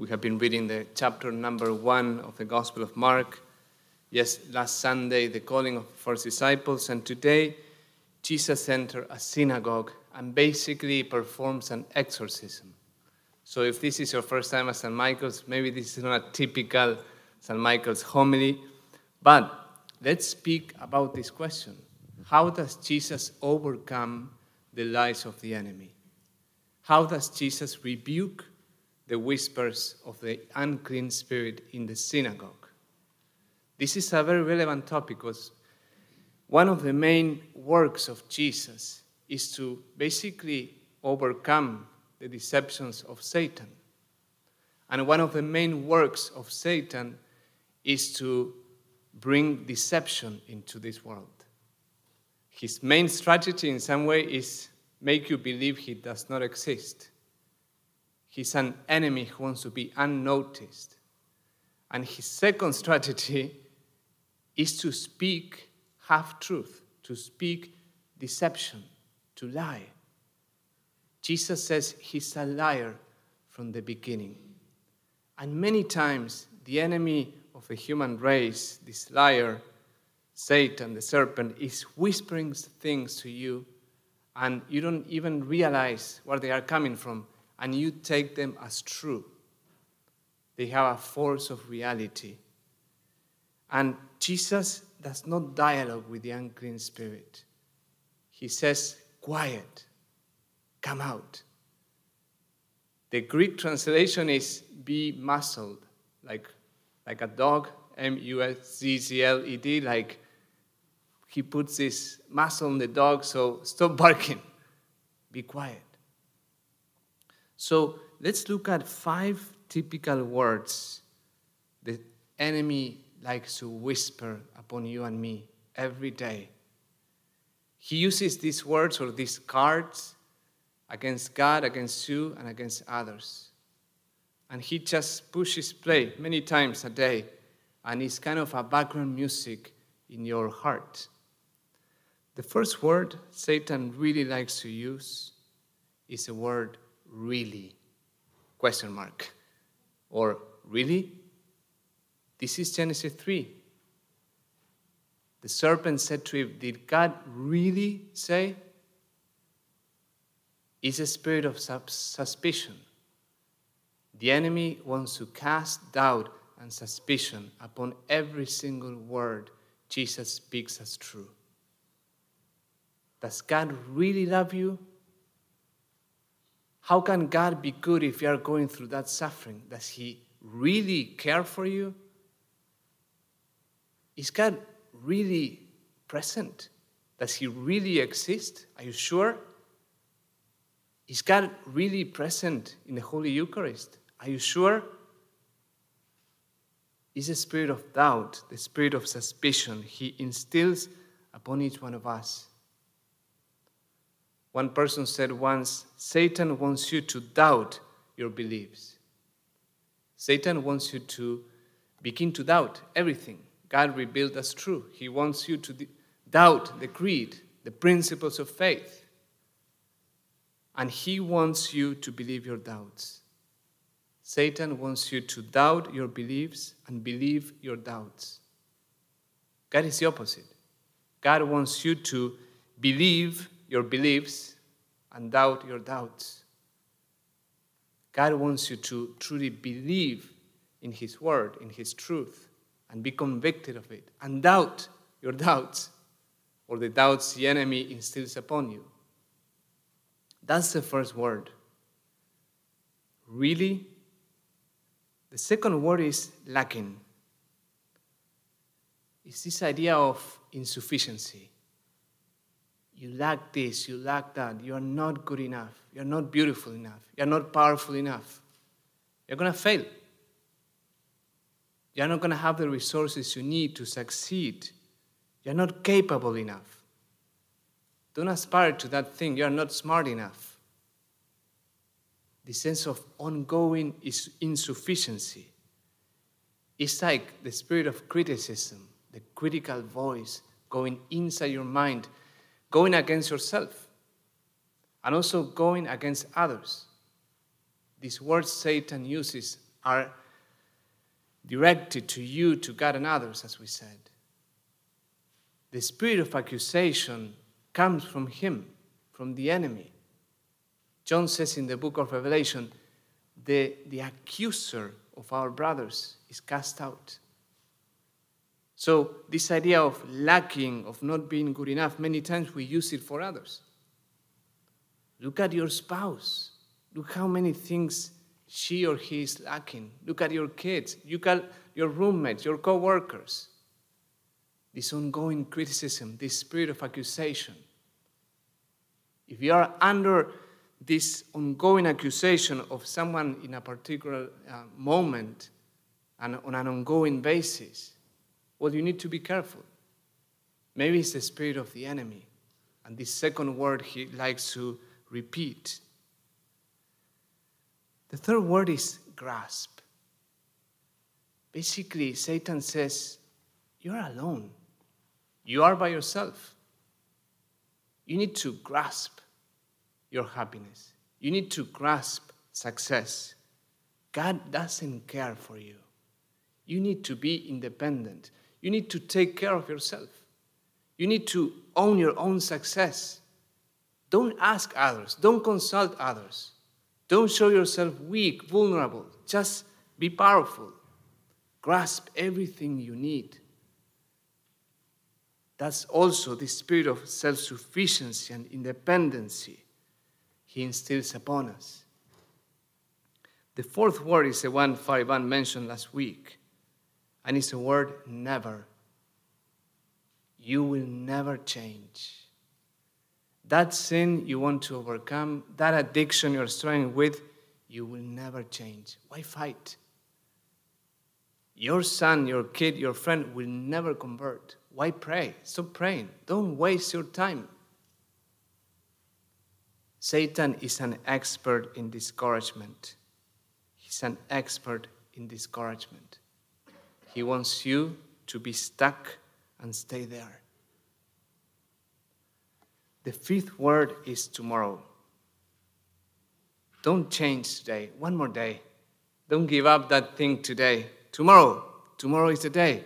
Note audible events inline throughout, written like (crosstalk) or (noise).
We have been reading the chapter number one of the Gospel of Mark. Yes, last Sunday, the calling of first disciples, and today, Jesus enters a synagogue and basically performs an exorcism. So, if this is your first time at St. Michael's, maybe this is not a typical St. Michael's homily, but let's speak about this question How does Jesus overcome the lies of the enemy? How does Jesus rebuke the whispers of the unclean spirit in the synagogue? This is a very relevant topic because one of the main works of Jesus is to basically overcome the deceptions of Satan. And one of the main works of Satan is to bring deception into this world. His main strategy, in some way, is make you believe he does not exist. He's an enemy who wants to be unnoticed. And his second strategy (laughs) is to speak half truth, to speak deception, to lie. Jesus says he's a liar from the beginning. And many times, the enemy of the human race, this liar, Satan, the serpent, is whispering things to you, and you don't even realize where they are coming from, and you take them as true. They have a force of reality. And Jesus does not dialogue with the unclean spirit. He says, Quiet, come out. The Greek translation is be muzzled, like, like a dog, M U S Z Z L E D, like he puts this muscle on the dog, so stop barking, be quiet. So let's look at five typical words the enemy likes to whisper upon you and me every day. He uses these words or these cards against God, against you, and against others. And he just pushes play many times a day, and it's kind of a background music in your heart. The first word Satan really likes to use is the word really question mark. Or really? This is Genesis 3 the serpent said to Eve did God really say? It's a spirit of suspicion. The enemy wants to cast doubt and suspicion upon every single word Jesus speaks as true. Does God really love you? How can God be good if you are going through that suffering? Does He really care for you? Is God really present? Does He really exist? Are you sure? Is God really present in the Holy Eucharist? Are you sure? Is the spirit of doubt, the spirit of suspicion He instills upon each one of us. One person said once Satan wants you to doubt your beliefs. Satan wants you to begin to doubt everything God revealed as true. He wants you to doubt the creed, the principles of faith. And he wants you to believe your doubts. Satan wants you to doubt your beliefs and believe your doubts. God is the opposite. God wants you to believe your beliefs and doubt your doubts. God wants you to truly believe in His word, in His truth, and be convicted of it, and doubt your doubts or the doubts the enemy instills upon you. That's the first word. Really? The second word is lacking. It's this idea of insufficiency you lack this, you lack that, you are not good enough, you're not beautiful enough, you're not powerful enough. You're going to fail. You're not going to have the resources you need to succeed. You're not capable enough. Don't aspire to that thing. You're not smart enough. The sense of ongoing insufficiency. It's like the spirit of criticism, the critical voice going inside your mind going against yourself and also going against others. These words Satan uses are directed to you, to God, and others, as we said. The spirit of accusation comes from him, from the enemy. John says in the book of Revelation, the, the accuser of our brothers is cast out. So, this idea of lacking, of not being good enough, many times we use it for others. Look at your spouse. Look how many things she or he is lacking. Look at your kids. Look at your roommates, your co workers. This ongoing criticism, this spirit of accusation. If you are under this ongoing accusation of someone in a particular uh, moment and on an ongoing basis, well, you need to be careful. Maybe it's the spirit of the enemy. And this second word he likes to repeat. The third word is grasp. Basically, Satan says, You're alone. You are by yourself. You need to grasp your happiness. You need to grasp success. God doesn't care for you. You need to be independent. You need to take care of yourself. You need to own your own success. Don't ask others. Don't consult others. Don't show yourself weak, vulnerable. Just be powerful. Grasp everything you need. That's also the spirit of self sufficiency and independency he instills upon us. The fourth word is the one Fariban mentioned last week, and it's the word never. You will never change. That sin you want to overcome, that addiction you're struggling with, you will never change. Why fight? Your son, your kid, your friend will never convert. Why pray? Stop praying. Don't waste your time. Satan is an expert in discouragement. He's an expert in discouragement. He wants you to be stuck and stay there. The fifth word is tomorrow. Don't change today. One more day. Don't give up that thing today. Tomorrow. Tomorrow is the day.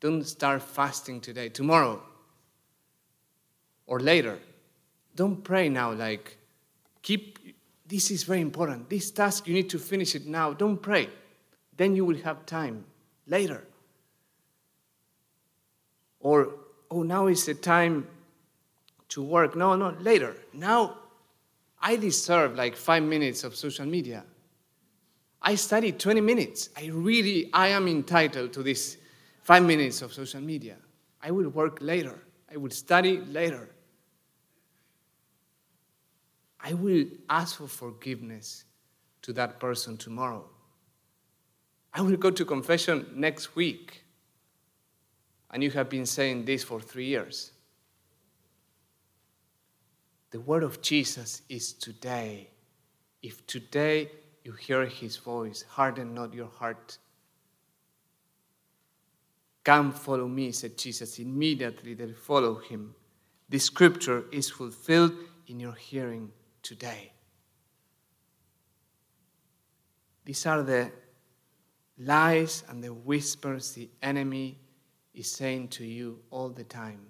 Don't start fasting today. Tomorrow. Or later. Don't pray now like, keep, this is very important. This task, you need to finish it now. Don't pray. Then you will have time later. Or, oh, now is the time to work. No, no, later. Now I deserve like five minutes of social media. I studied 20 minutes. I really, I am entitled to this five minutes of social media. I will work later. I will study later. I will ask for forgiveness to that person tomorrow. I will go to confession next week. And you have been saying this for three years. The word of Jesus is today. If today you hear his voice, harden not your heart. Come follow me, said Jesus. Immediately they followed him. The scripture is fulfilled in your hearing today. These are the lies and the whispers the enemy is saying to you all the time.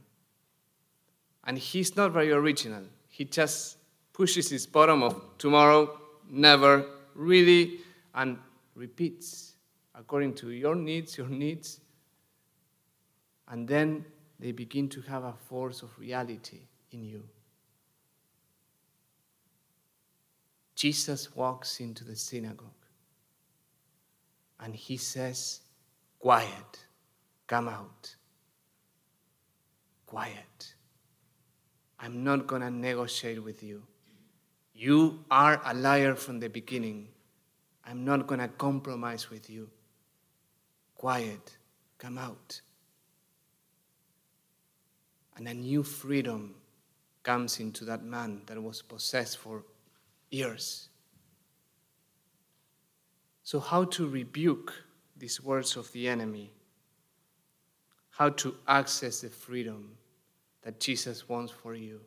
And he's not very original. He just pushes his bottom of tomorrow, never, really, and repeats according to your needs, your needs. And then they begin to have a force of reality in you. Jesus walks into the synagogue and he says, Quiet, come out. Quiet. I'm not going to negotiate with you. You are a liar from the beginning. I'm not going to compromise with you. Quiet, come out. And a new freedom comes into that man that was possessed for ears. So, how to rebuke these words of the enemy? How to access the freedom that Jesus wants for you?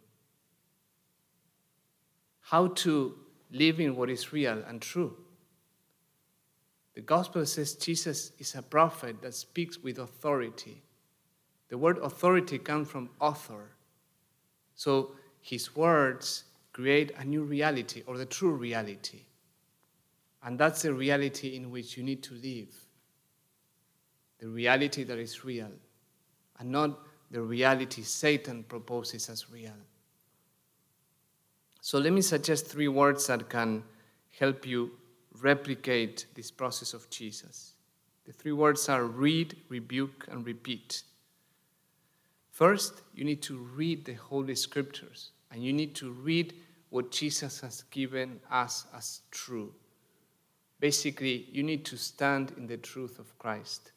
How to live in what is real and true? The gospel says Jesus is a prophet that speaks with authority. The word authority comes from author. So his words create a new reality or the true reality. And that's the reality in which you need to live. The reality that is real, and not the reality Satan proposes as real. So let me suggest three words that can help you replicate this process of Jesus. The three words are read, rebuke, and repeat. First, you need to read the Holy Scriptures and you need to read what Jesus has given us as true. Basically, you need to stand in the truth of Christ.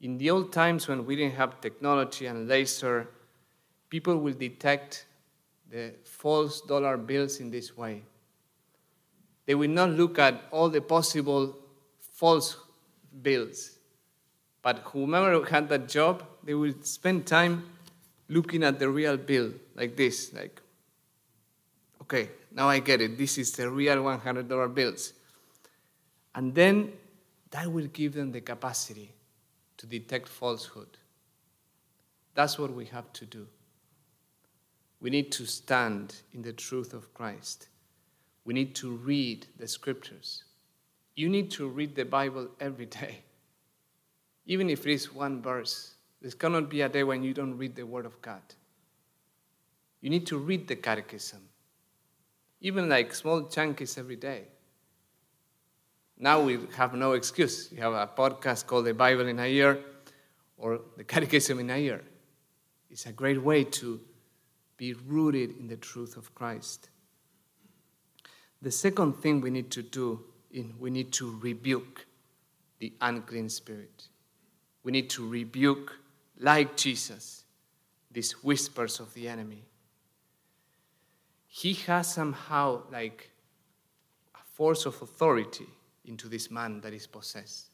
In the old times when we didn't have technology and laser, people will detect the false dollar bills in this way. They will not look at all the possible false bills. But whomever had that job, they will spend time looking at the real bill like this, like, okay, now I get it. This is the real $100 bills. And then that will give them the capacity to detect falsehood. That's what we have to do. We need to stand in the truth of Christ. We need to read the scriptures. You need to read the Bible every day, even if it is one verse. There cannot be a day when you don't read the Word of God. You need to read the Catechism, even like small chunkies every day. Now we have no excuse. We have a podcast called The Bible in a Year or The Catechism in a Year. It's a great way to be rooted in the truth of Christ. The second thing we need to do is we need to rebuke the unclean spirit. We need to rebuke, like Jesus, these whispers of the enemy. He has somehow like a force of authority into this man that is possessed.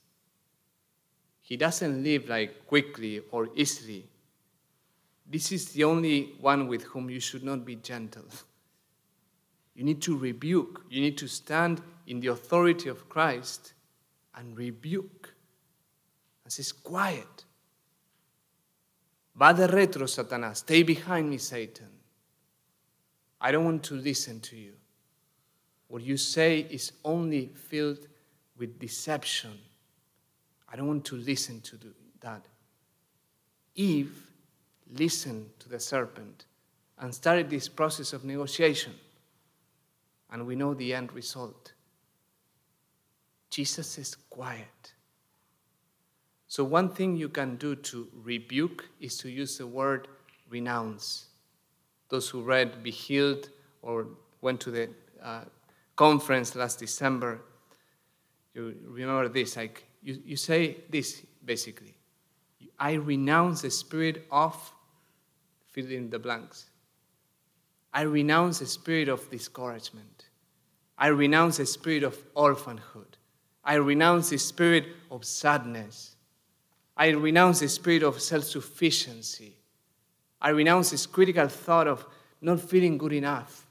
He doesn't live like quickly or easily. This is the only one with whom you should not be gentle. You need to rebuke. You need to stand in the authority of Christ and rebuke. And says, quiet. Va de retro, Satanás. Stay behind me, Satan. I don't want to listen to you. What you say is only filled with deception. I don't want to listen to that. Eve listened to the serpent and started this process of negotiation. And we know the end result. Jesus is quiet. So, one thing you can do to rebuke is to use the word renounce. Those who read Be Healed or went to the uh, conference last December, you remember this. Like, you, you say this basically I renounce the spirit of fill in the blanks. I renounce the spirit of discouragement. I renounce the spirit of orphanhood. I renounce the spirit of sadness. I renounce the spirit of self sufficiency. I renounce this critical thought of not feeling good enough.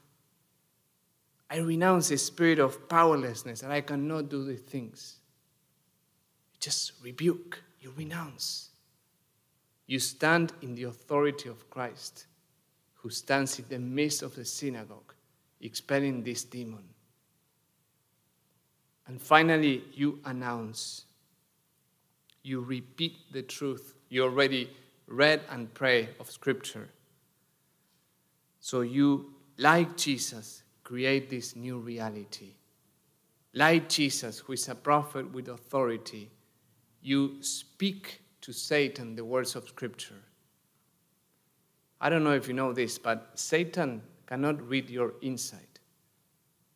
I renounce the spirit of powerlessness that I cannot do the things. You just rebuke, you renounce. You stand in the authority of Christ, who stands in the midst of the synagogue, expelling this demon. And finally, you announce. You repeat the truth you already read and pray of Scripture. So you, like Jesus, create this new reality. Like Jesus, who is a prophet with authority, you speak to Satan the words of Scripture. I don't know if you know this, but Satan cannot read your inside.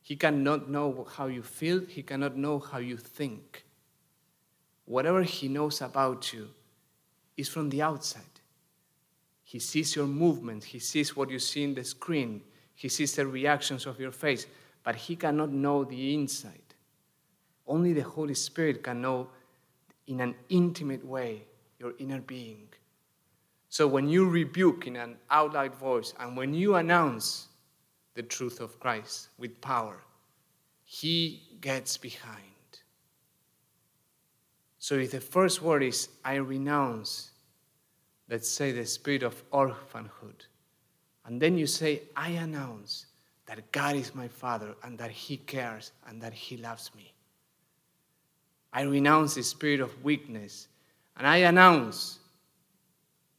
He cannot know how you feel, he cannot know how you think. Whatever he knows about you is from the outside. He sees your movements, he sees what you see in the screen, he sees the reactions of your face, but he cannot know the inside. Only the Holy Spirit can know in an intimate way your inner being. So when you rebuke in an out loud voice and when you announce the truth of Christ with power, He gets behind. So if the first word is, I renounce, let's say the spirit of orphanhood, and then you say, I announce that God is my Father and that He cares and that He loves me. I renounce the spirit of weakness and I announce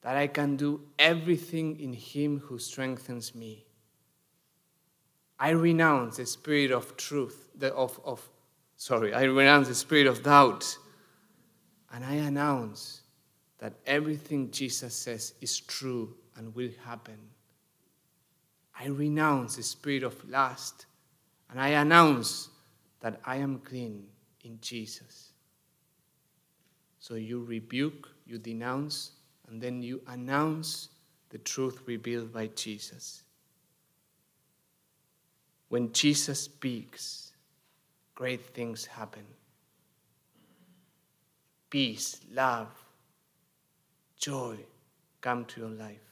that I can do everything in Him who strengthens me. I renounce the spirit of truth, the, of, of, sorry, I renounce the spirit of doubt, and I announce that everything Jesus says is true and will happen. I renounce the spirit of lust, and I announce that I am clean in Jesus. So you rebuke, you denounce, and then you announce the truth revealed by Jesus. When Jesus speaks, great things happen. Peace, love, joy come to your life.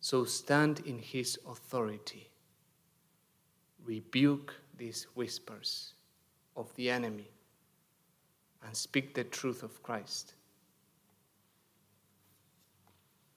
So stand in his authority. Rebuke these whispers of the enemy and speak the truth of Christ.